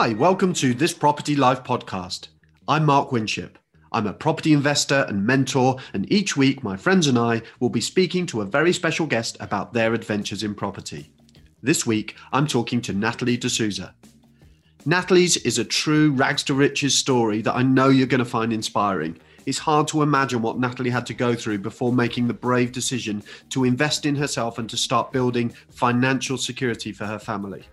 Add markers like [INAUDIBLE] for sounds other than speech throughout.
Hi, welcome to this Property Life podcast. I'm Mark Winship. I'm a property investor and mentor, and each week my friends and I will be speaking to a very special guest about their adventures in property. This week, I'm talking to Natalie D'Souza. Natalie's is a true rags to riches story that I know you're going to find inspiring. It's hard to imagine what Natalie had to go through before making the brave decision to invest in herself and to start building financial security for her family.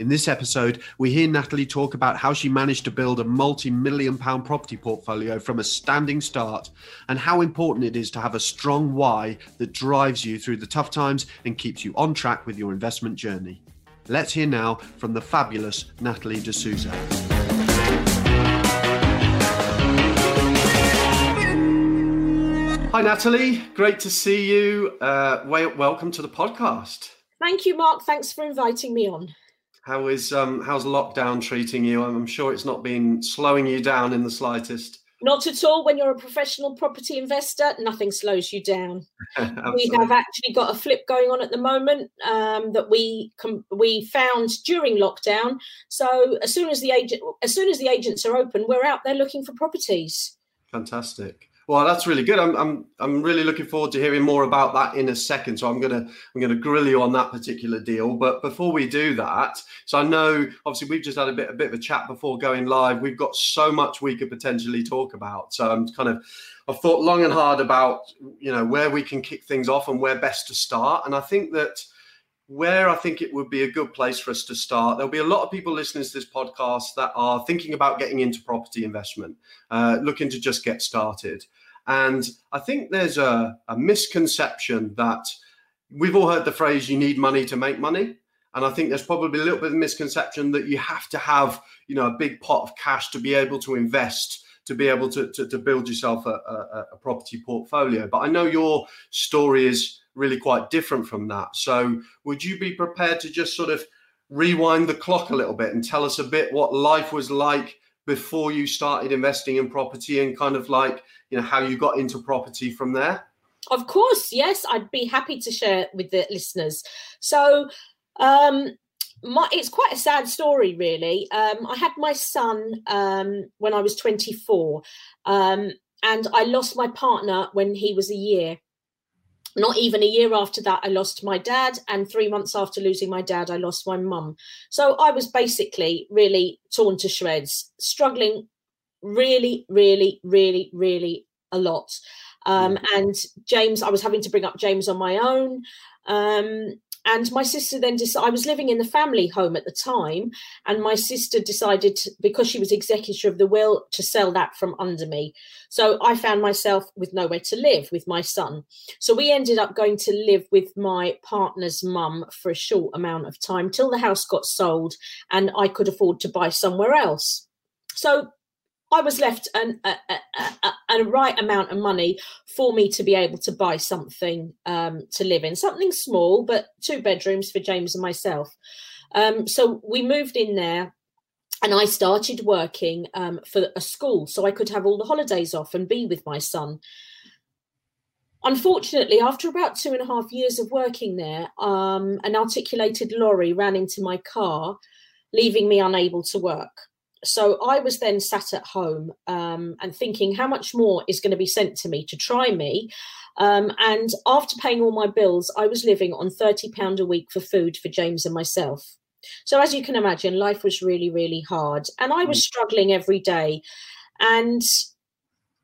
In this episode, we hear Natalie talk about how she managed to build a multi million pound property portfolio from a standing start and how important it is to have a strong why that drives you through the tough times and keeps you on track with your investment journey. Let's hear now from the fabulous Natalie D'Souza. Hi, Natalie. Great to see you. Uh, welcome to the podcast. Thank you, Mark. Thanks for inviting me on. How is um, how's lockdown treating you? I'm sure it's not been slowing you down in the slightest. Not at all. When you're a professional property investor, nothing slows you down. [LAUGHS] we have actually got a flip going on at the moment um, that we com- we found during lockdown. So as soon as the agent, as soon as the agents are open, we're out there looking for properties. Fantastic. Well, that's really good. I'm, I'm, I'm really looking forward to hearing more about that in a second. So I'm gonna, I'm gonna grill you on that particular deal. But before we do that, so I know obviously we've just had a bit, a bit of a chat before going live. We've got so much we could potentially talk about. So I'm kind of, I've thought long and hard about, you know, where we can kick things off and where best to start. And I think that where I think it would be a good place for us to start. There'll be a lot of people listening to this podcast that are thinking about getting into property investment, uh, looking to just get started. And I think there's a, a misconception that we've all heard the phrase, you need money to make money. And I think there's probably a little bit of misconception that you have to have, you know, a big pot of cash to be able to invest, to be able to, to, to build yourself a, a, a property portfolio. But I know your story is really quite different from that. So would you be prepared to just sort of rewind the clock a little bit and tell us a bit what life was like before you started investing in property and kind of like you know how you got into property from there? Of course yes. I'd be happy to share with the listeners. So um my, it's quite a sad story really. Um i had my son um when i was 24 um and i lost my partner when he was a year not even a year after that, I lost my dad. And three months after losing my dad, I lost my mum. So I was basically really torn to shreds, struggling really, really, really, really a lot. Um, and James, I was having to bring up James on my own. Um, and my sister then decided, I was living in the family home at the time, and my sister decided, to, because she was executor of the will, to sell that from under me. So I found myself with nowhere to live with my son. So we ended up going to live with my partner's mum for a short amount of time till the house got sold and I could afford to buy somewhere else. So I was left an, a, a, a, a, right amount of money for me to be able to buy something um, to live in, something small, but two bedrooms for James and myself. Um, so we moved in there and I started working um, for a school so I could have all the holidays off and be with my son. Unfortunately, after about two and a half years of working there, um, an articulated lorry ran into my car, leaving me unable to work so I was then sat at home um, and thinking how much more is going to be sent to me to try me. Um, and after paying all my bills, I was living on £30 a week for food for James and myself. So, as you can imagine, life was really, really hard. And I was mm. struggling every day. And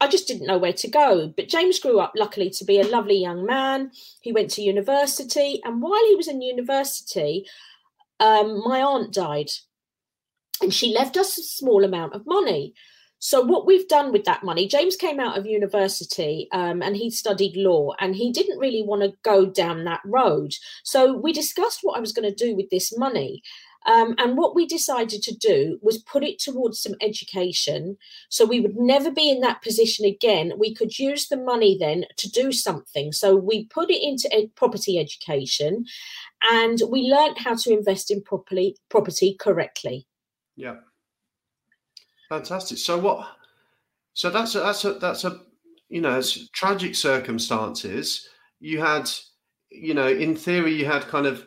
I just didn't know where to go. But James grew up, luckily, to be a lovely young man. He went to university. And while he was in university, um, my aunt died and she left us a small amount of money. So what we've done with that money, James came out of university um, and he studied law, and he didn't really want to go down that road. So we discussed what I was going to do with this money. Um, and what we decided to do was put it towards some education so we would never be in that position again. We could use the money then to do something. So we put it into ed- property education and we learned how to invest in properly, property correctly. Yeah. Fantastic. So what? So that's a, that's a that's a you know tragic circumstances. You had you know in theory you had kind of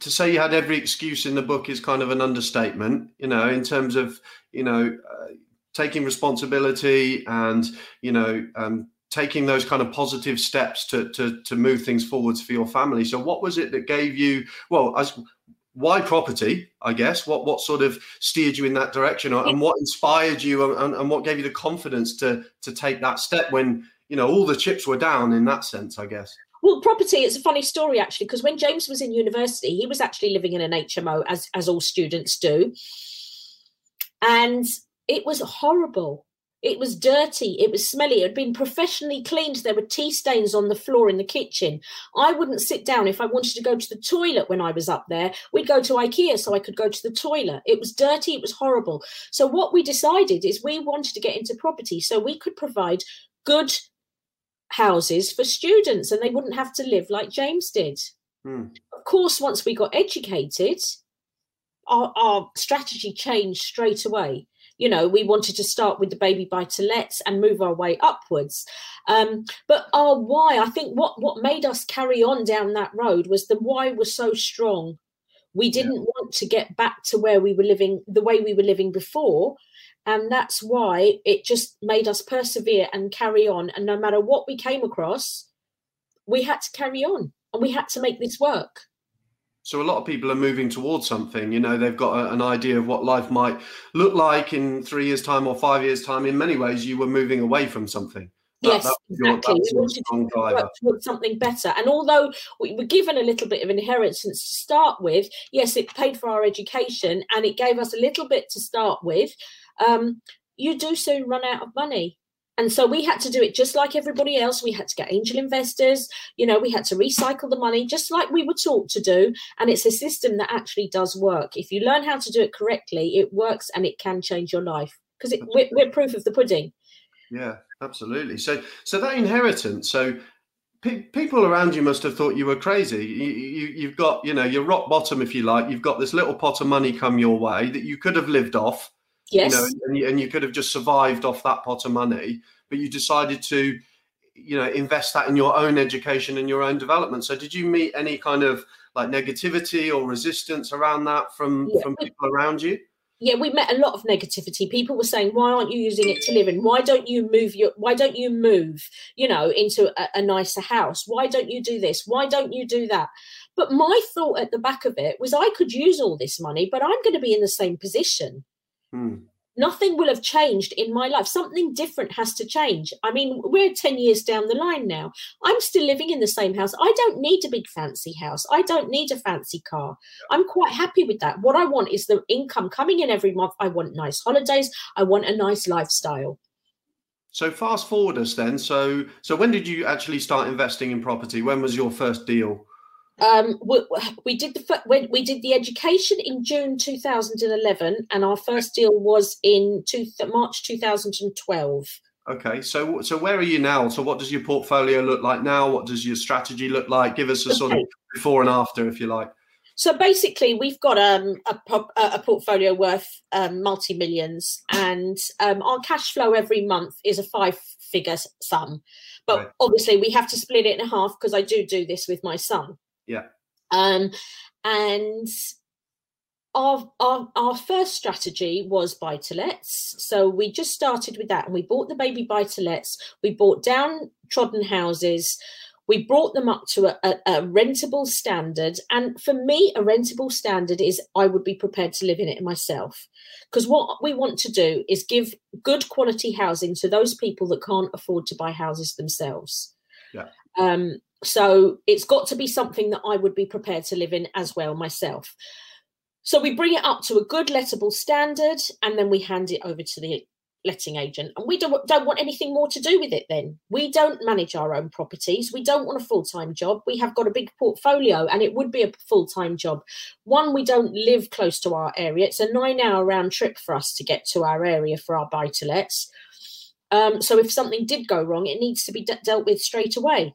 to say you had every excuse in the book is kind of an understatement. You know, in terms of you know uh, taking responsibility and you know um, taking those kind of positive steps to to to move things forwards for your family. So, what was it that gave you? Well, as why property? I guess what what sort of steered you in that direction, and what inspired you, and, and what gave you the confidence to to take that step when you know all the chips were down in that sense? I guess. Well, property, it's a funny story actually, because when James was in university, he was actually living in an HMO, as, as all students do. And it was horrible. It was dirty. It was smelly. It had been professionally cleaned. There were tea stains on the floor in the kitchen. I wouldn't sit down if I wanted to go to the toilet when I was up there. We'd go to IKEA so I could go to the toilet. It was dirty. It was horrible. So, what we decided is we wanted to get into property so we could provide good houses for students and they wouldn't have to live like James did. Hmm. Of course, once we got educated, our, our strategy changed straight away you know we wanted to start with the baby buy to lets and move our way upwards. Um, but our why? I think what what made us carry on down that road was the why was so strong. We didn't yeah. want to get back to where we were living the way we were living before. And that's why it just made us persevere and carry on. And no matter what we came across we had to carry on and we had to make this work so a lot of people are moving towards something. You know, they've got a, an idea of what life might look like in three years' time or five years' time. In many ways, you were moving away from something. That, yes, exactly. Your, driver. towards something better. And although we were given a little bit of inheritance to start with, yes, it paid for our education and it gave us a little bit to start with. Um, you do soon run out of money. And so we had to do it just like everybody else. We had to get angel investors, you know, we had to recycle the money just like we were taught to do. And it's a system that actually does work. If you learn how to do it correctly, it works and it can change your life because we're, we're proof of the pudding. Yeah, absolutely. So, so that inheritance, so pe- people around you must have thought you were crazy. You, you, have got, you know, your rock bottom, if you like. You've got this little pot of money come your way that you could have lived off Yes. You know, and you, and you could have just survived off that pot of money, but you decided to, you know, invest that in your own education and your own development. So, did you meet any kind of like negativity or resistance around that from yeah. from people around you? yeah we met a lot of negativity people were saying why aren't you using it to live in why don't you move your why don't you move you know into a, a, nicer house why don't you do this why don't you do that but my thought at the back of it was i could use all this money but i'm going to be in the same position Hmm. Nothing will have changed in my life. Something different has to change. I mean, we're 10 years down the line now. I'm still living in the same house. I don't need a big fancy house. I don't need a fancy car. I'm quite happy with that. What I want is the income coming in every month. I want nice holidays. I want a nice lifestyle. So fast forward us then. So so when did you actually start investing in property? When was your first deal? Um, we, we, did the we, we did the education in June 2011, and our first deal was in two, March 2012. Okay, so so where are you now? So what does your portfolio look like now? What does your strategy look like? Give us a okay. sort of before and after, if you like. So basically, we've got um, a, a portfolio worth um, multi millions, and um, our cash flow every month is a five figure sum. But right. obviously, we have to split it in half because I do do this with my son. Yeah. Um, and our, our our first strategy was buy to lets. So we just started with that and we bought the baby buy to lets. We bought down trodden houses. We brought them up to a, a, a, rentable standard. And for me, a rentable standard is I would be prepared to live in it myself. Because what we want to do is give good quality housing to those people that can't afford to buy houses themselves. Yeah. Um, so it's got to be something that I would be prepared to live in as well myself. So we bring it up to a good lettable standard and then we hand it over to the letting agent. And we don't, don't want anything more to do with it then. We don't manage our own properties. We don't want a full time job. We have got a big portfolio and it would be a full time job. One, we don't live close to our area. It's a nine hour round trip for us to get to our area for our buy to lets. Um, so if something did go wrong, it needs to be de- dealt with straight away.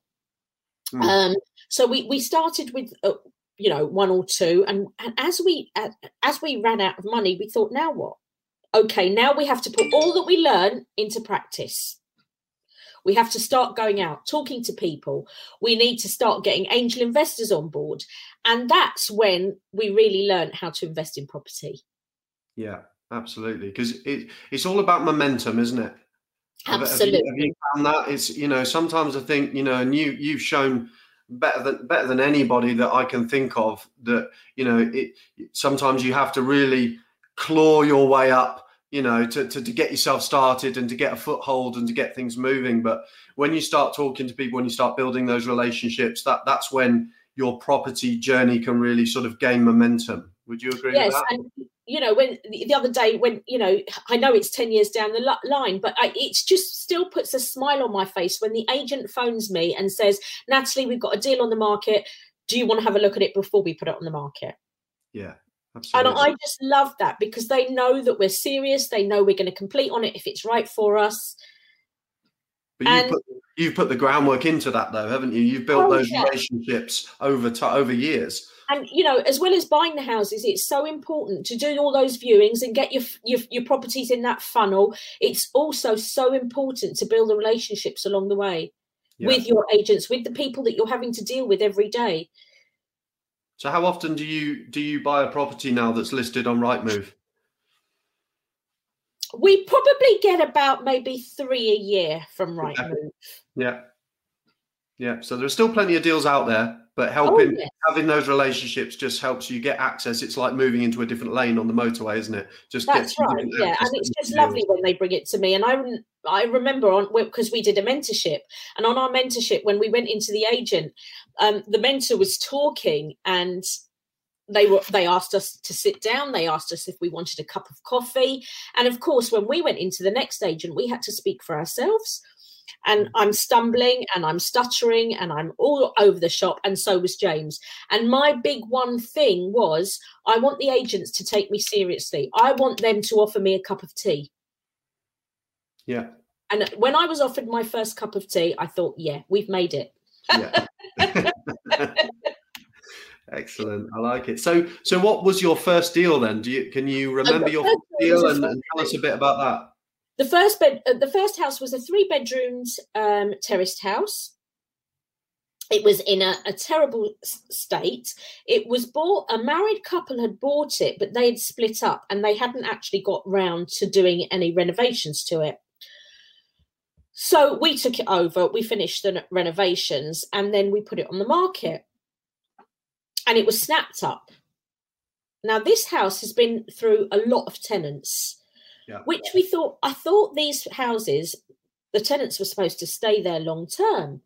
Mm. Um, so we we started with uh, you know one or two, and, and as we uh, as we ran out of money, we thought, now what? Okay, now we have to put all that we learn into practice. We have to start going out, talking to people. We need to start getting angel investors on board. And that's when we really learn how to invest in property. Yeah, absolutely. Because it, it's all about momentum, isn't it? Absolutely. Have you, have you found that? It's, you know, sometimes I think, you know, and you, you've shown better than better than anybody that I can think of that you know it sometimes you have to really claw your way up you know to, to, to get yourself started and to get a foothold and to get things moving but when you start talking to people when you start building those relationships that that's when your property journey can really sort of gain momentum would you agree yes, with that and you know when the other day when you know i know it's 10 years down the line but I, it's just still puts a smile on my face when the agent phones me and says natalie we've got a deal on the market do you want to have a look at it before we put it on the market yeah Absolutely. And I just love that because they know that we're serious. They know we're going to complete on it if it's right for us. But you've, put, you've put the groundwork into that, though, haven't you? You've built oh, those yeah. relationships over t- over years. And you know, as well as buying the houses, it's so important to do all those viewings and get your your, your properties in that funnel. It's also so important to build the relationships along the way yeah. with your agents, with the people that you're having to deal with every day. So how often do you do you buy a property now that's listed on Rightmove? We probably get about maybe three a year from Rightmove. Yeah. Yeah. So there's still plenty of deals out there, but helping oh, yes. having those relationships just helps you get access. It's like moving into a different lane on the motorway, isn't it? Just that's right. Yeah, and it's just lovely when they bring it to me. And I I remember on because we did a mentorship, and on our mentorship when we went into the agent, um, the mentor was talking and they were they asked us to sit down they asked us if we wanted a cup of coffee and of course when we went into the next agent we had to speak for ourselves and mm. i'm stumbling and i'm stuttering and i'm all over the shop and so was james and my big one thing was i want the agents to take me seriously i want them to offer me a cup of tea yeah and when i was offered my first cup of tea i thought yeah we've made it yeah [LAUGHS] Excellent. I like it. So, so what was your first deal then? Do you can you remember your first deal and, and, tell us a bit about that? The first bed, uh, the first house was a three bedrooms um, terraced house. It was in a, a terrible state. It was bought. A married couple had bought it, but they had split up and they hadn't actually got round to doing any renovations to it. So we took it over, we finished the renovations, and then we put it on the market. And it was snapped up. Now, this house has been through a lot of tenants, yeah. which we thought, I thought these houses, the tenants were supposed to stay there long term.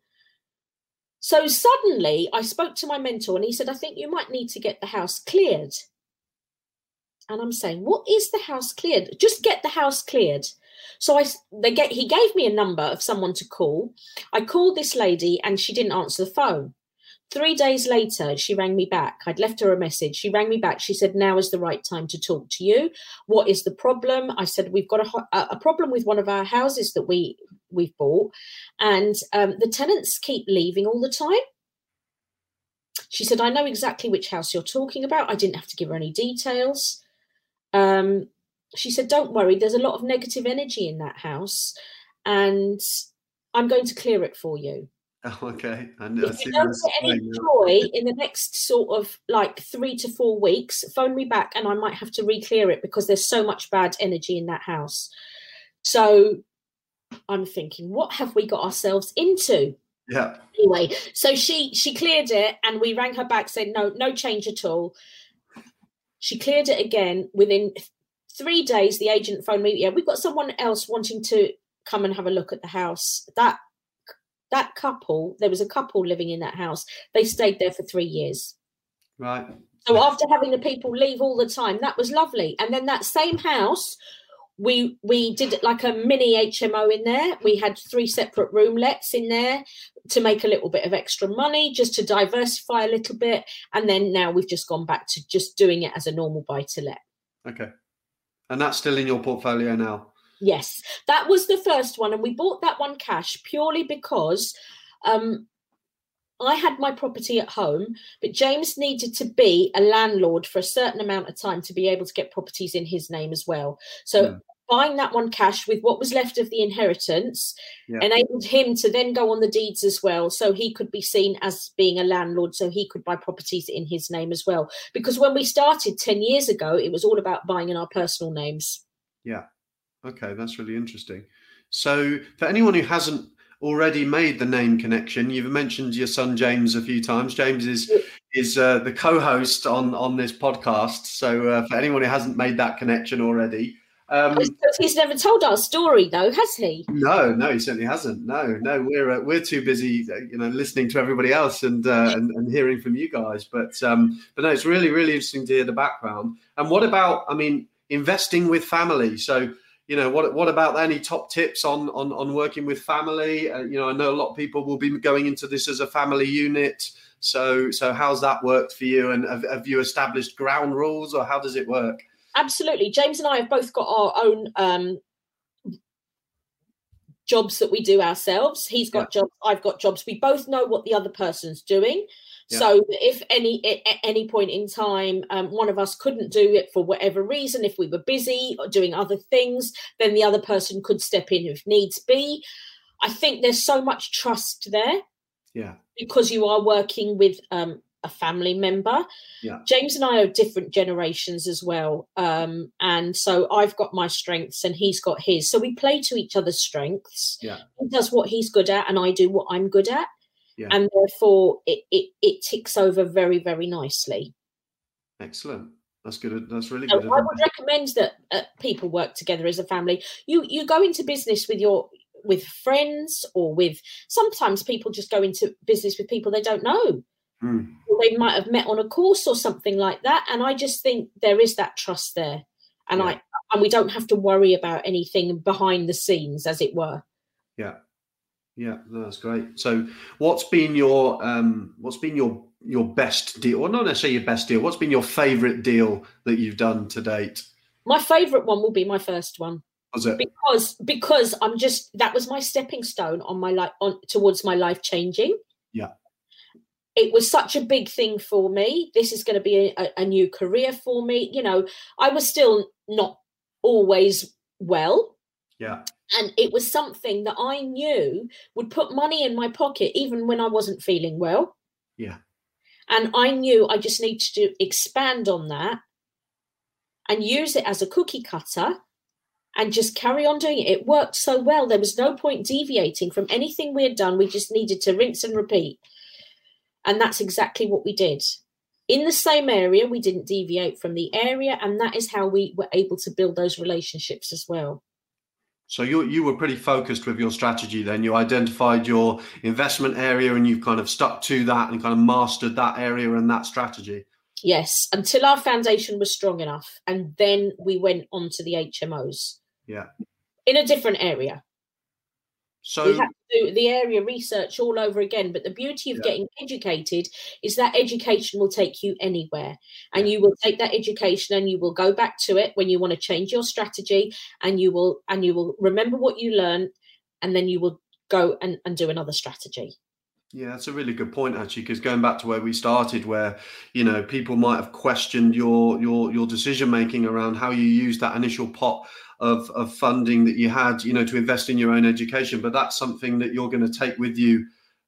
So suddenly I spoke to my mentor and he said, I think you might need to get the house cleared. And I'm saying, what is the house cleared? Just get the house cleared. So I they get he gave me a number of someone to call. I called this lady and she didn't answer the phone. Three days later, she rang me back. I'd left her a message. She rang me back. She said, Now is the right time to talk to you. What is the problem? I said, We've got a, a problem with one of our houses that we, we've bought, and um, the tenants keep leaving all the time. She said, I know exactly which house you're talking about. I didn't have to give her any details. Um, she said, Don't worry, there's a lot of negative energy in that house, and I'm going to clear it for you. [LAUGHS] Oh, okay. And if you don't get any joy in the next sort of like three to four weeks, phone me back and I might have to re-clear it because there's so much bad energy in that house. So I'm thinking, what have we got ourselves into? Yeah. Anyway, so she she cleared it and we rang her back saying no, no change at all. She cleared it again within three days, the agent phoned me. Yeah, we've got someone else wanting to come and have a look at the house. That that couple, there was a couple living in that house. They stayed there for three years. Right. So after having the people leave all the time, that was lovely. And then that same house, we we did like a mini HMO in there. We had three separate roomlets in there to make a little bit of extra money, just to diversify a little bit. And then now we've just gone back to just doing it as a normal buy to let. Okay. And that's still in your portfolio now? Yes, that was the first one. And we bought that one cash purely because um, I had my property at home, but James needed to be a landlord for a certain amount of time to be able to get properties in his name as well. So yeah. buying that one cash with what was left of the inheritance Yeah. enabled him to then go on the deeds as well. So he could be seen as being a landlord, so he could buy properties in his name as well. Because when we started 10 years ago, it was all about buying in our personal names. Yeah. Okay, that's really interesting. So, for anyone who hasn't already made the name connection, you've mentioned your son James a few times. James is is uh, the co-host on on this podcast. So, uh, for anyone who hasn't made that connection already, um, He's never told our story, though, has he? no, no, he certainly hasn't. No, no, we're uh, we're too busy, uh, you know, listening to everybody else and uh, and, and hearing from you guys. But um, but no, it's really really interesting to hear the background. And what about, I mean, investing with family? So you know, what what about any top tips on on on working with family? Uh, you know, I know a lot of people will be going into this as a family unit. So so how's that worked for you? And have, have you established ground rules, or how does it work? Absolutely. James and I have both got our own um, jobs that we do ourselves. He's got jobs, I've got jobs. We both know what the other person's doing. Yeah. So if any at at any point in time um, one of us couldn't do it for whatever reason, if we were busy or doing other things, then the other person could step in if needs be. I think there's so much trust there Yeah, because you are working with um, a family member. Yeah. James and I are different generations as well. Um, and so I've got my strengths and he's got his. So we play to each other's strengths. Yeah. He does what he's good at and I do what I'm good at. Yeah. And therefore it, it, it ticks over very, very nicely. excellent. That's good. That's really So good. I would recommend that uh, people work together as a family. You you go into business with your with friends or with sometimes people just go into business with people they don't know. Mm. or they might have met on a course or something like that and i just think there is that trust there and Yeah. i and we don't have to worry about anything behind the scenes as it were Yeah, yeah, that's great. So, what's been your um, what's been your your best deal? Well, not necessarily your best deal. What's been your favourite deal that you've done to date? my favorite one will be my first one Was it? because because i'm just that was my stepping stone on my life on towards my life changing Yeah. it was such a big thing for me this is going to be a, a new career for me you know i was still not always well Yeah, and it was something that I knew would put money in my pocket even when I wasn't feeling well. Yeah. And I knew I just needed to expand on that and use it as a cookie cutter and just carry on doing it. It worked so well. There was no point deviating from anything we had done. We just needed to rinse and repeat. And that's exactly what we did. In the same area, we didn't deviate from the area. And that is how we were able to build those relationships as well. So you you were pretty focused with your strategy. Then you identified your investment area, and you've kind of stuck to that and kind of mastered that area and that strategy. Yes, until our foundation was strong enough. And then we went on to the HMOs. Yeah. In a different area. So we have to do the area research all over again. But the beauty of Yeah. getting educated is that education will take you anywhere. And you will take that education and you will go back to it when you want to change your strategy and you will and you will remember what you learned and then you will go and, and do another strategy. Yeah, that's a really good point actually, because going back to where we started, where you know people might have questioned your your your decision making around how you used that initial pot of of funding that you had, you know, to invest in your own education, but that's something that you're going to take with you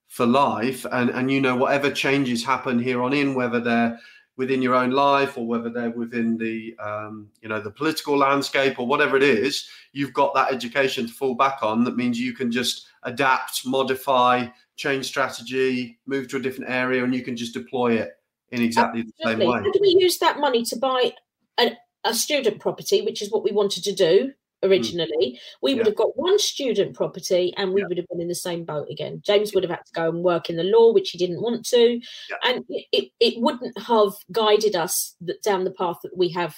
for life, and and you know whatever changes happen here on in, whether they're within your own life or whether they're within the um, you know the political landscape or whatever it is, you've got that education to fall back on. That means you can just adapt, modify change strategy, move to a different area, and you can just deploy it in exactly the same way. How do we use that money to buy a, a student property, which is what we wanted to do originally? We would Mm. Have got one student property and we Yeah. would have been in the same boat again. James would have had to go and work in the law, which he didn't want to. Yeah. And it, it, wouldn't have guided us down the path that we have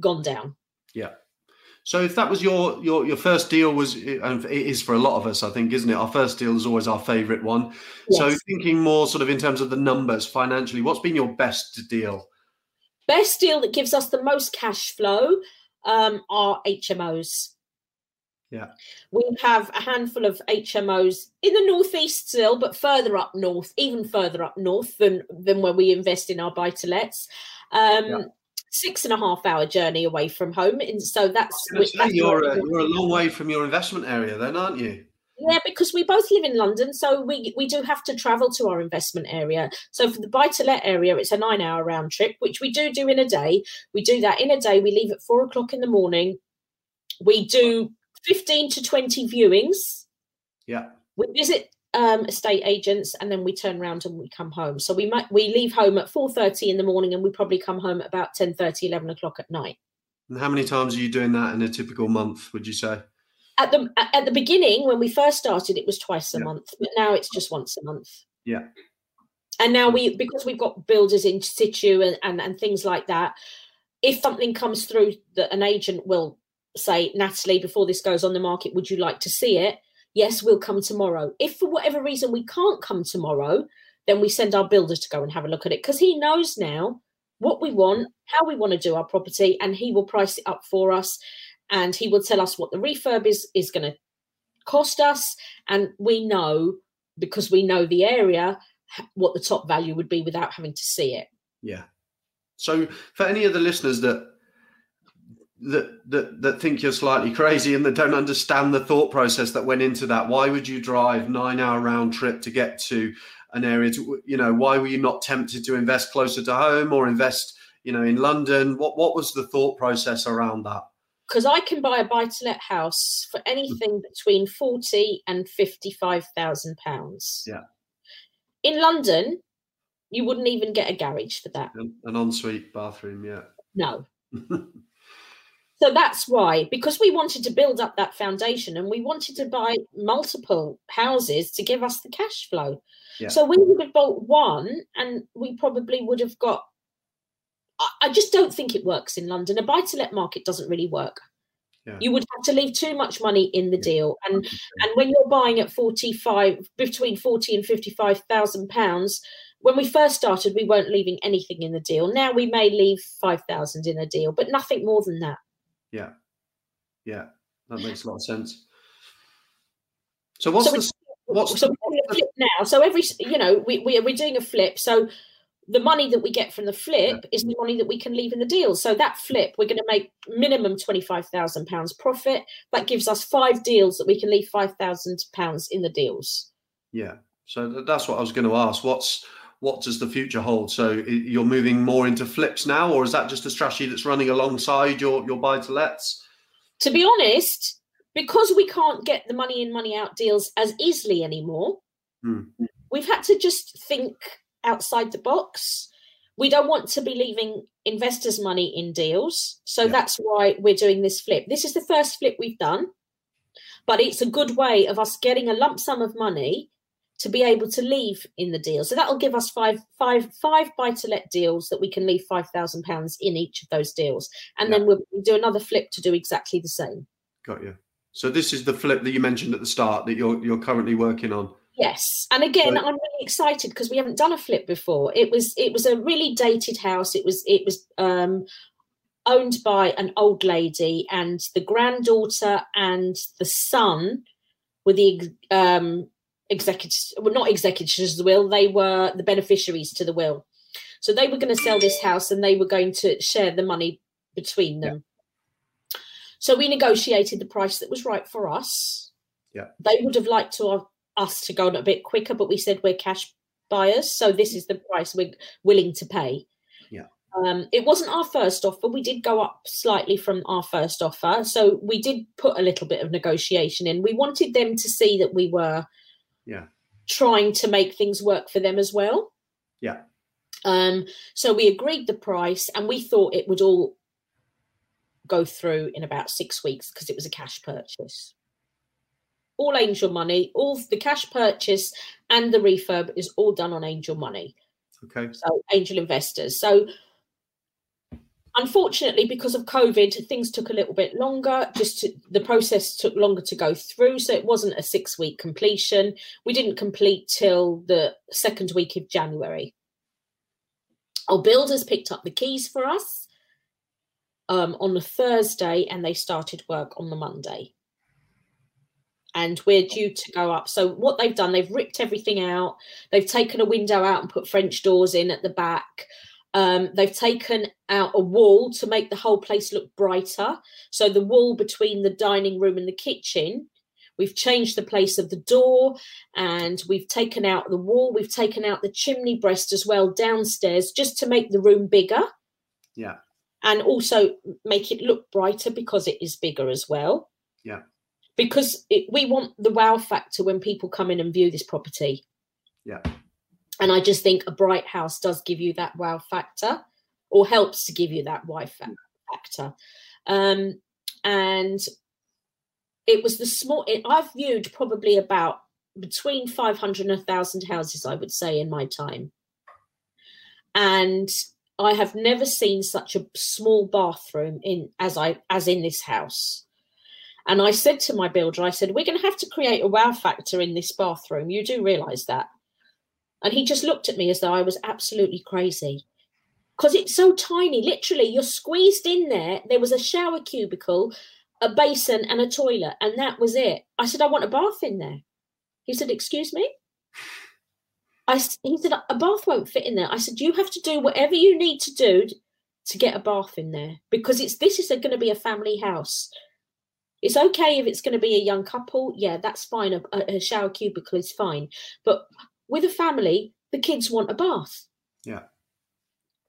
gone down. Yeah. So if that was your your your first deal was and it is for a lot of us, I think, isn't it? Our first deal is always our favourite one. So thinking more sort of in terms of the numbers financially, what's been your best deal? Best deal that gives us the most cash flow um, are HMOs. Yeah. We have a handful of HMOs in the northeast still, but further up north, even further up north than than where we invest in our buy to lets. Um, Yeah. six and a half hour journey away from home. And so that's, that's you're, a, you're a long way from your investment area, then, aren't you? Yeah, because we both live in London, so we we do have to travel to our investment area. So for the buy to let area, it's a nine hour round trip, which we do do in a day. We do that in a day. We leave at four o'clock in the morning. We do fifteen to twenty viewings. Yeah. We visit um, estate agents, and then we turn around and we come home. So we might we leave home at four thirty in the morning, and we probably come home at about 10, 30, 11 o'clock at night. And how many times are you doing that in a typical month? Would you say? At the at the beginning when we first started it was twice a yeah. month but now it's just once a month. Yeah. And now we because we've got builders in situ and, and, and things like that if something comes through that an agent will say natalie before this goes on the market would you like to see it? Yes we'll come tomorrow. If for whatever reason we can't come tomorrow then we send our builder to go and have a look at it because he knows now what we want how we want to do our property and he will price it up for us and he will tell us what the refurb is is going to cost us. And we know because we know the area what the top value would be without having to see it. Yeah. So for any of the listeners that that that, that think you're slightly crazy and that don't understand the thought process that went into that why would you drive nine hour round trip to get to an area to you know why were you not tempted to invest closer to home or invest you know in london? What what was the thought process around that because I can buy a buy to let house for anything between forty and fifty five thousand pounds. Yeah. In London, you wouldn't even get a garage for that. An, an ensuite bathroom, yeah. No. [LAUGHS] so that's why, because we wanted to build up that foundation and we wanted to buy multiple houses to give us the cash flow. Yeah. So we would have bought one and we probably would have got I just don't think it works in London. A buy to let market doesn't really work. Yeah. You would have to leave too much money in the deal, and and when you're buying at forty five between forty and fifty five thousand pounds, when we first started, we weren't leaving anything in the deal. Now we may leave five thousand in a deal, but nothing more than that. Yeah, yeah, that makes a lot of sense. So what's so the what's so the, flip now? So every you know we we we're doing a flip. So the money that we get from the flip yeah. is the money that we can leave in the deal. So that flip, we're going to make minimum twenty five thousand pounds profit. That gives us five deals that we can leave five thousand pounds in the deals. Yeah. So that's what I was going to ask. What's what does the future hold? So you're moving more into flips now, or is that just a strategy that's running alongside your your buy to lets? To be honest, because we can't get the money in money out deals as easily anymore, hmm. we've had to just think outside the box. We don't want to be leaving investors' money in deals. So yeah. that's why we're doing this flip. This is the first flip we've done, but it's a good way of us getting a lump sum of money to be able to leave in the deal. So that'll give us five, five, five buy-to-let deals that we can leave five thousand pounds in each of those deals, and yeah. then we'll do another flip to do exactly the same. Got you. So this is the flip that you mentioned at the start that you're you're currently working on. Yes, and again, I'm really excited because we haven't done a flip before. It was it was a really dated house. It was it was um, owned by an old lady, and the granddaughter and the son were the um, executors. Well, not executors of the will. They were the beneficiaries to the will. So they were going to sell this house, and they were going to share the money between them. Yeah. So we negotiated the price that was right for us. Yeah. They would have liked to have us to go on a bit quicker, but we said we're cash buyers, so this is the price we're willing to pay. Yeah. Um, it wasn't our first offer. We did go up slightly from our first offer, so we did put a little bit of negotiation in. We wanted them to see that we were, yeah, trying to make things work for them as well. Yeah. Um, so we agreed the price, and we thought it would all go through in about six weeks because it was a cash purchase all angel money, all the cash purchase and the refurb is all done on angel money. Okay. So angel investors. So unfortunately, because of COVID, things took a little bit longer. Just to, the process took longer to go through, so it wasn't a six-week completion. We didn't complete till the second week of January. Our builders picked up the keys for us um, on the Thursday, and they started work on the Monday and we're due to go up. So what they've done, they've ripped everything out. They've taken a window out and put French doors in at the back. Um, they've taken out a wall to make the whole place look brighter. So the wall between the dining room and the kitchen, we've changed the place of the door and we've taken out the wall. We've taken out the chimney breast as well downstairs just to make the room bigger. Yeah. And also make it look brighter because it is bigger as well. Yeah. Because it, we want the wow factor when people come in and view this property. Yeah. And I just think a bright house does give you that wow factor or helps to give you that wow factor. Um, and it was the small, it, I've viewed probably about between 500 and 1,000 houses, I would say, in my time. And I have never seen such a small bathroom in as I as in this house. And I said to my builder, I said, we're going to have to create a wow factor in this bathroom. You do realize that. And he just looked at me as though I was absolutely crazy. Because it's so tiny. Literally, you're squeezed in there. There was a shower cubicle, a basin, and a toilet, and that was it. I said, I want a bath in there. He said, Excuse me? I, he said, A bath won't fit in there. I said, You have to do whatever you need to do to get a bath in there because it's this is going to be a family house. It's okay if it's going to be a young couple. Yeah, that's fine. A, a shower cubicle is fine. But with a family, the kids want a bath. Yeah.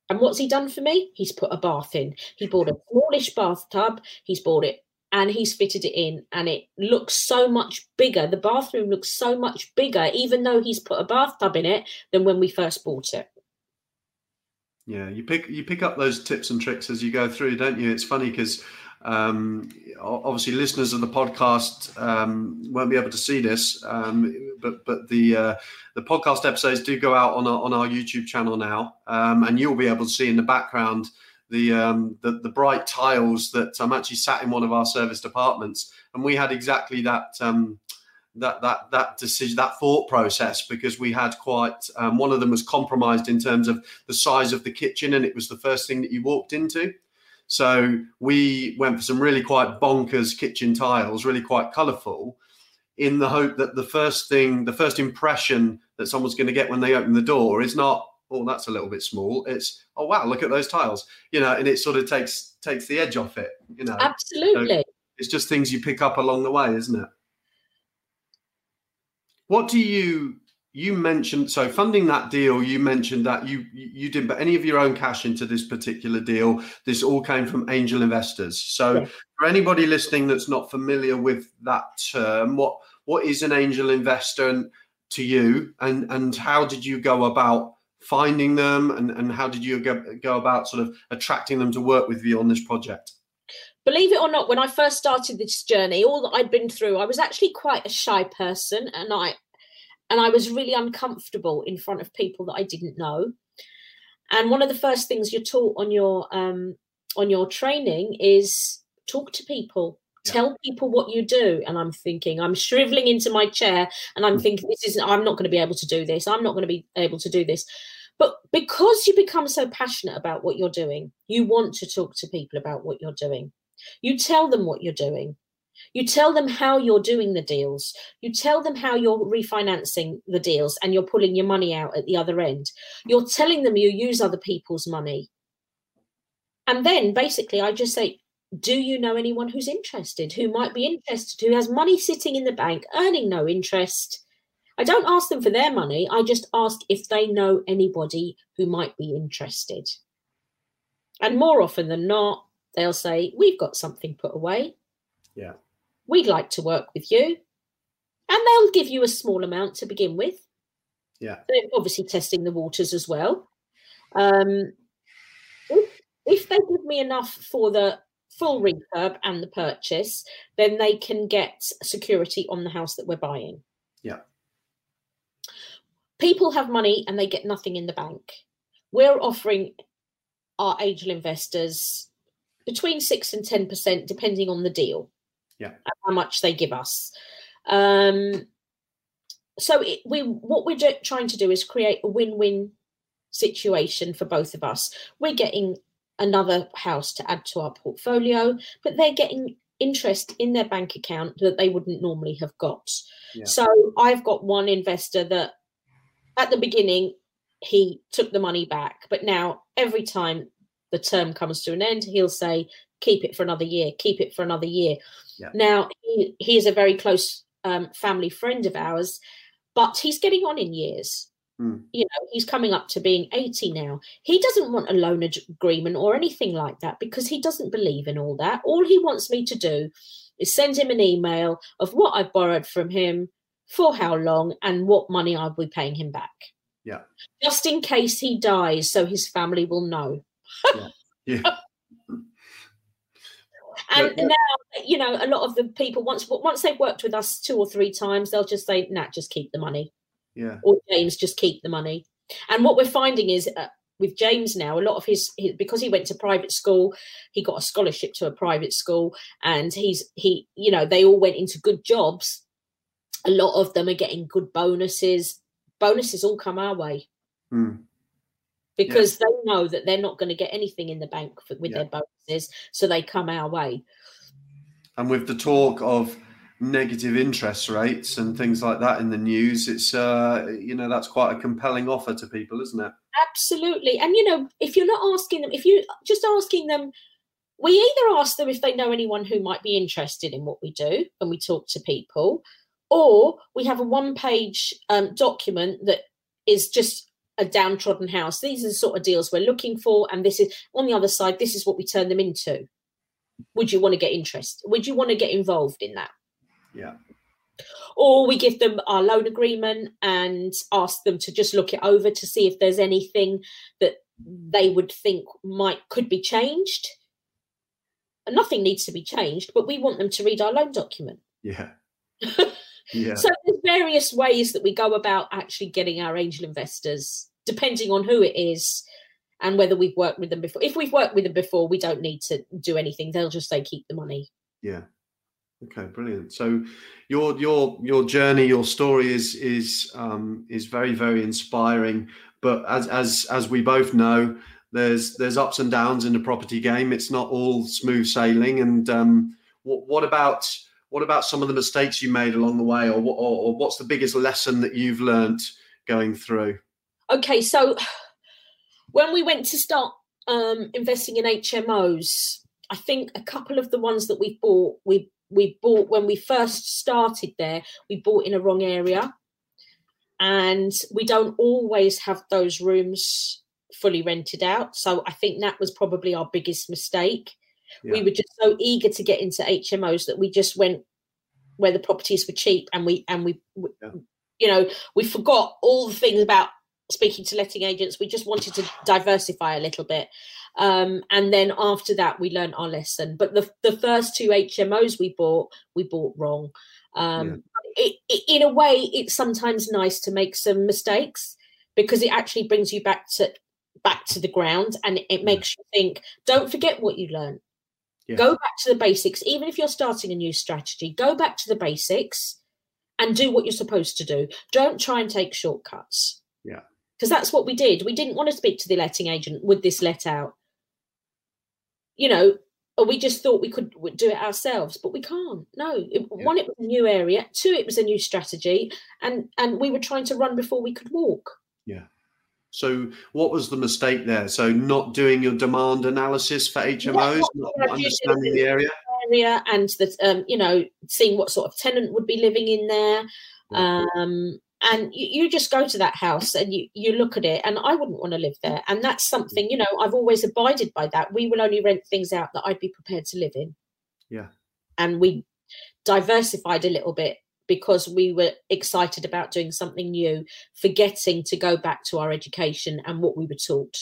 And what's he done for me? He's put a bath in. He bought a smallish bathtub. He's bought it and he's fitted it in, and it looks so much bigger. The bathroom looks so much bigger, even though he's put a bathtub in it, than when we first bought it. Yeah, you pick you pick up those tips and tricks as you go through, don't you? It's funny because um, obviously, listeners of the podcast um, won't be able to see this, um, but but the uh, the podcast episodes do go out on our, on our YouTube channel now, um, and you'll be able to see in the background the, um, the the bright tiles that I'm actually sat in one of our serviced apartments, and we had exactly that um, that that that decision that thought process because we had quite um, one of them was compromised in terms of the size of the kitchen and it was the first thing that you walked into so we went for some really quite bonkers kitchen tiles, really quite colourful, in the hope that the first thing, the first impression that someone's going to get when they open the door is not, oh, that's a little bit small. It's, oh wow, look at those tiles, you know, and it sort of takes takes the edge off it, you know. Absolutely. So it's just things you pick up along the way, isn't it? What do you you mentioned so funding that deal you mentioned that you you didn't put any of your own cash into this particular deal. This all came from angel investors. So yeah. for anybody listening that's not familiar with that term what what is an angel investor to you? And and how did you go about finding them? And and how did you go, go about sort of attracting them to work with you on this project? Believe it or not when i first started this journey all that i'd been through i was actually quite a shy person and i and I was really uncomfortable in front of people that I didn't know. And one of the first things you're taught on your um, on your training is talk to people, yeah. tell people what you do. And I'm thinking, I'm shriveling into my chair, and I'm thinking, this is I'm not going to be able to do this. I'm not going to be able to do this. But because you become so passionate about what you're doing, you want to talk to people about what you're doing. You tell them what you're doing. You tell them how you're doing the deals. You tell them how you're refinancing the deals and you're pulling your money out at the other end. You're telling them you use other people's money. And then basically, I just say, do you know anyone who's interested, who might be interested, who has money sitting in the bank, earning no interest? I don't ask them for their money. I just ask if they know anybody who might be interested. And more often than not, they'll say, We've got something put away. Yeah we'd like to work with you. And they'll give you a small amount to begin with. Yeah. They're obviously testing the waters as well. Um, if, if they give me enough for the full refurb and the purchase, then they can get security on the house that we're buying. Yeah. People have money and they get nothing in the bank. We're offering our angel investors between six and ten percent, depending on the deal yeah how much they give us um so it, we what we're trying to do is create a win-win situation for both of us we're getting another house to add to our portfolio but they're getting interest in their bank account that they wouldn't normally have got yeah. so i've got one investor that at the beginning he took the money back. But now every time the term comes to an end, he'll say, keep it for another year, keep it for another year. Yeah. Now, he, he is a very close um, family friend of ours, but he's getting on in years. Mm. You know, he's coming up to being 80 now. He doesn't want a loan agreement or anything like that because he doesn't believe in all that. All he wants me to do is send him an email of what I've borrowed from him, for how long, and what money I'll be paying him back. Yeah. Just in case he dies, so his family will know. yeah. yeah. [LAUGHS] and yeah. now, you know, a lot of the people once once they've worked with us two or three times, they'll just say, "Nat, just keep the money." Yeah. Or James, just keep the money. And what we're finding is uh, with James now, a lot of his, his, because he went to private school, he got a scholarship to a private school, and he's he, you know, they all went into good jobs. A lot of them are getting good bonuses. Bonuses all come our way. Mm. Because yeah. they know that they're not going to get anything in the bank for, with yeah. their bonuses, so they come our way. And with the talk of negative interest rates and things like that in the news, it's uh, you know that's quite a compelling offer to people, isn't it? Absolutely, and you know if you're not asking them, if you just asking them, we either ask them if they know anyone who might be interested in what we do, and we talk to people, or we have a one-page um, document that is just a downtrodden house. These are the sort of deals we're looking for, and this is on the other side. This is what we turn them into. Would you want to get interest? Would you want to get involved in that? Yeah. Or we give them our loan agreement and ask them to just look it over to see if there's anything that they would think might could be changed. And nothing needs to be changed, but we want them to read our loan document. Yeah. [LAUGHS] yeah. so there's various ways that we go about actually getting our angel investors, depending on who it is and whether we've worked with them before. If we've worked with them before, we don't need to do anything. They'll just say keep the money. Yeah. Okay, brilliant. So your your your journey, your story is is um, is very very inspiring. But as as as we both know, there's there's ups and downs in the property game. It's not all smooth sailing. And um, what what about what about some of the mistakes you made along the way, or, or, or what's the biggest lesson that you've learned going through? Okay, so when we went to start um, investing in HMOs, I think a couple of the ones that we bought, we we bought when we first started there we bought in a wrong area and we don't always have those rooms fully rented out so i think that was probably our biggest mistake yeah. we were just so eager to get into hmos that we just went where the properties were cheap and we and we, we yeah. you know we forgot all the things about speaking to letting agents we just wanted to diversify a little bit um, and then after that, we learned our lesson. But the, the first two HMOs we bought, we bought wrong. Um, yeah. it, it, in a way, it's sometimes nice to make some mistakes because it actually brings you back to back to the ground and it, makes you think. Don't forget what you learned. Yeah. Go back to the basics. Even if you're starting a new strategy, go back to the basics and do what you're supposed to do. Don't try and take shortcuts. Yeah. Because that's what we did. We didn't want to speak to the letting agent with this let out you know, we just thought we could do it ourselves, but we can't. No, it, yeah. one, it was a new area. Two, it was a new strategy, and and we were trying to run before we could walk. Yeah. So, what was the mistake there? So, not doing your demand analysis for HMOs, not, not understanding the area, area, and that um, you know, seeing what sort of tenant would be living in there. Um, and you, you, just go to that house and you, you look at it and i wouldn't want to live there. And that's something you know i've always abided by that. We will only rent things out that i'd be prepared to live in. Yeah. And we diversified a little bit because we were excited about doing something new forgetting to go back to our education and what we were taught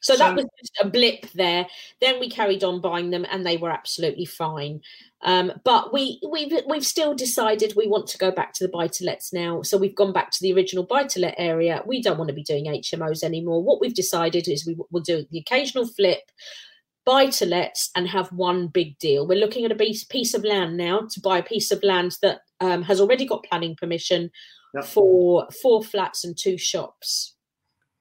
so, so that was just a blip there. Then we carried on buying them, and they were absolutely fine. Um, but we we've we've still decided we want to go back to the buy to lets now. So we've gone back to the original buy to let area. We don't want to be doing HMOs anymore. What we've decided is we will do the occasional flip, buy to lets, and have one big deal. We're looking at a piece of land now to buy a piece of land that um, has already got planning permission yep. for four flats and two shops.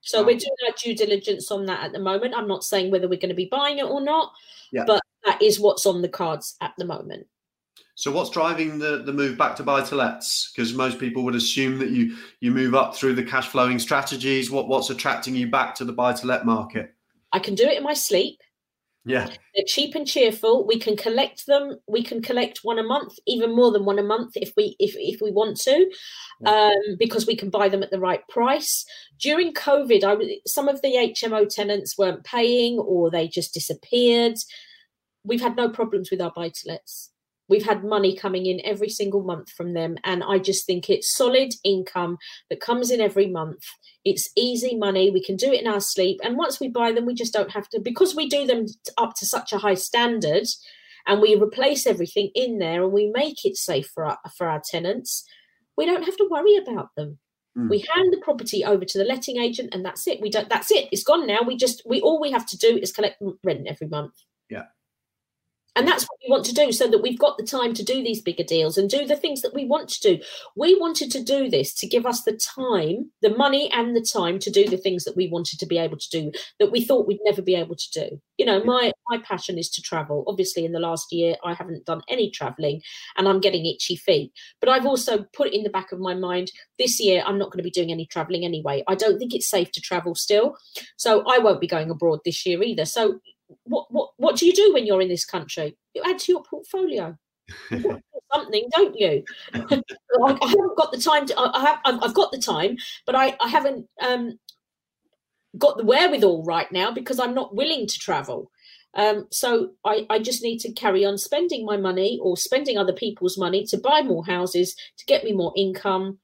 So we're doing our due diligence on that at the moment. I'm not saying whether we're going to be buying it or not, yeah. but that is what's on the cards at the moment. So what's driving the, the move back to buy to lets? Because most people would assume that you you move up through the cash flowing strategies. What what's attracting you back to the buy to let market? I can do it in my sleep. Yeah. They're cheap and cheerful. We can collect them. We can collect one a month, even more than one a month if we if if we want to, um, because we can buy them at the right price. During COVID, I some of the HMO tenants weren't paying or they just disappeared. We've had no problems with our buy to lets we've had money coming in every single month from them and i just think it's solid income that comes in every month. It's easy money we can do it in our sleep and once we buy them we just don't have to because we do them up to such a high standard and we replace everything in there and we make it safe for our, for our tenants we don't have to worry about them. Mm. we hand the property over to the letting agent and that's it. We don't that's it. It's gone now. We just we all we have to do is collect rent every month and that's what we want to do so that we've got the time to do these bigger deals and do the things that we want to do. We wanted to do this to give us the time, the money and the time to do the things that we wanted to be able to do that we thought we'd never be able to do. You know, my my passion is to travel. Obviously in the last year I haven't done any traveling and I'm getting itchy feet. But I've also put in the back of my mind this year I'm not going to be doing any traveling anyway. I don't think it's safe to travel still. So I won't be going abroad this year either. So what what what do you do when you're in this country? You add to your portfolio. something, don't you? [LAUGHS] I, I, haven't got the time to. I have. I've got the time, but I, I haven't um, got the wherewithal right now because I'm not willing to travel. Um, so I, I just need to carry on spending my money or spending other people's money to buy more houses to get me more income,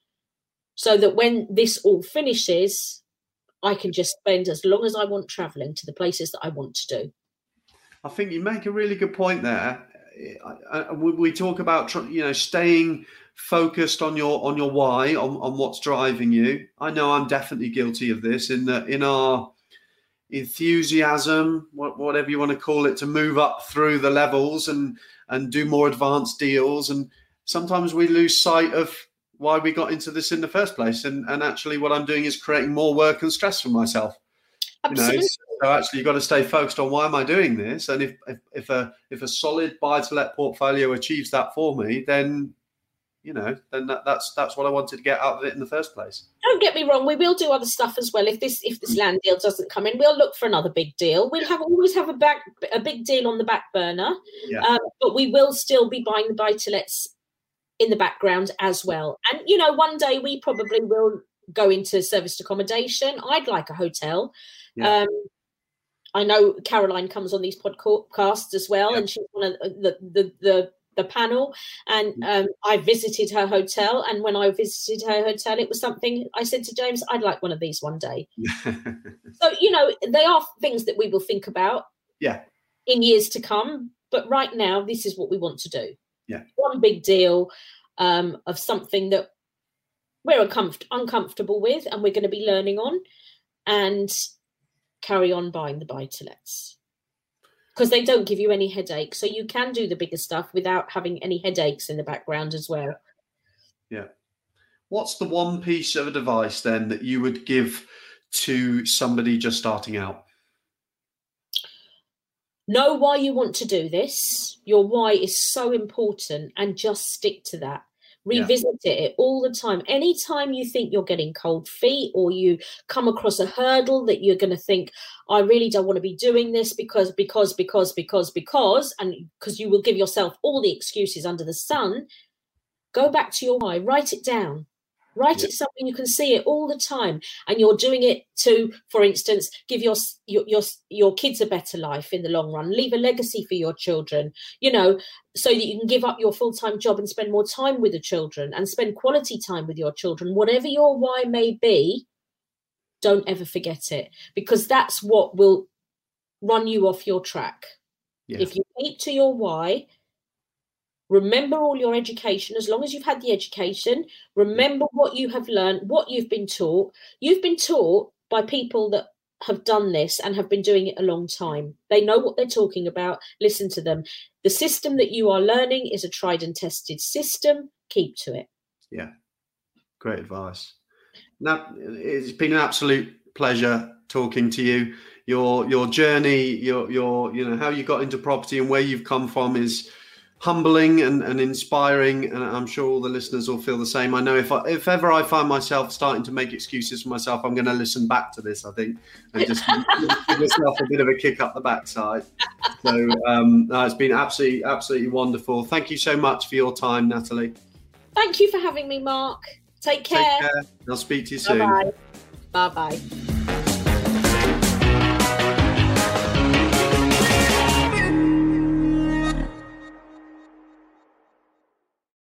so that when this all finishes, I can just spend as long as I want traveling to the places that I want to do. I think you make a really good point there. We talk about you know staying focused on your on your why on, on what's driving you. I know I'm definitely guilty of this in the in our enthusiasm, whatever you want to call it, to move up through the levels and and do more advanced deals. And sometimes we lose sight of why we got into this in the first place. And and actually, what I'm doing is creating more work and stress for myself. Absolutely. You know, so actually, you've got to stay focused on why am I doing this, and if if, if a if a solid buy to let portfolio achieves that for me, then you know, then that, that's that's what I wanted to get out of it in the first place. Don't get me wrong; we will do other stuff as well. If this if this land deal doesn't come in, we'll look for another big deal. We'll have always have a back a big deal on the back burner, yeah. um, but we will still be buying the buy to lets in the background as well. And you know, one day we probably will go into serviced accommodation. I'd like a hotel. Yeah. Um, I know Caroline comes on these podcasts as well, yeah. and she's one of the the the, the panel. And mm. um, I visited her hotel, and when I visited her hotel, it was something I said to James, "I'd like one of these one day." [LAUGHS] so you know, they are things that we will think about. Yeah. In years to come, but right now, this is what we want to do. Yeah. One big deal um, of something that we're uncomfort- uncomfortable with, and we're going to be learning on, and carry on buying the buy to lets because they don't give you any headache. So you can do the bigger stuff without having any headaches in the background as well. Yeah. What's the one piece of advice then that you would give to somebody just starting out? Know why you want to do this. Your why is so important and just stick to that revisit yeah. it all the time anytime you think you're getting cold feet or you come across a hurdle that you're going to think i really don't want to be doing this because because because because because and because you will give yourself all the excuses under the sun go back to your why write it down Write yeah. it somewhere you can see it all the time, and you're doing it to, for instance, give your, your your your kids a better life in the long run. Leave a legacy for your children, you know, so that you can give up your full time job and spend more time with the children and spend quality time with your children. Whatever your why may be, don't ever forget it because that's what will run you off your track. Yeah. If you keep to your why, Remember all your education, as long as you've had the education. Remember what you have learned, what you've been taught. You've been taught by people that have done this and have been doing it a long time. They know what they're talking about. Listen to them. The system that you are learning is a tried and tested system. Keep to it. Yeah, great advice. Now, it's been an absolute pleasure talking to you. Your your journey, your your you know how you got into property and where you've come from is humbling and, and inspiring, and I'm sure all the listeners will feel the same. I know if I, if ever I find myself starting to make excuses for myself, I'm going to listen back to this. I think and just [LAUGHS] give myself a bit of a kick up the backside. So um, no, it's been absolutely absolutely wonderful. Thank you so much for your time, Natalie. Thank you for having me, Mark. Take care. Take care. I'll speak to you soon. Bye bye. Bye bye.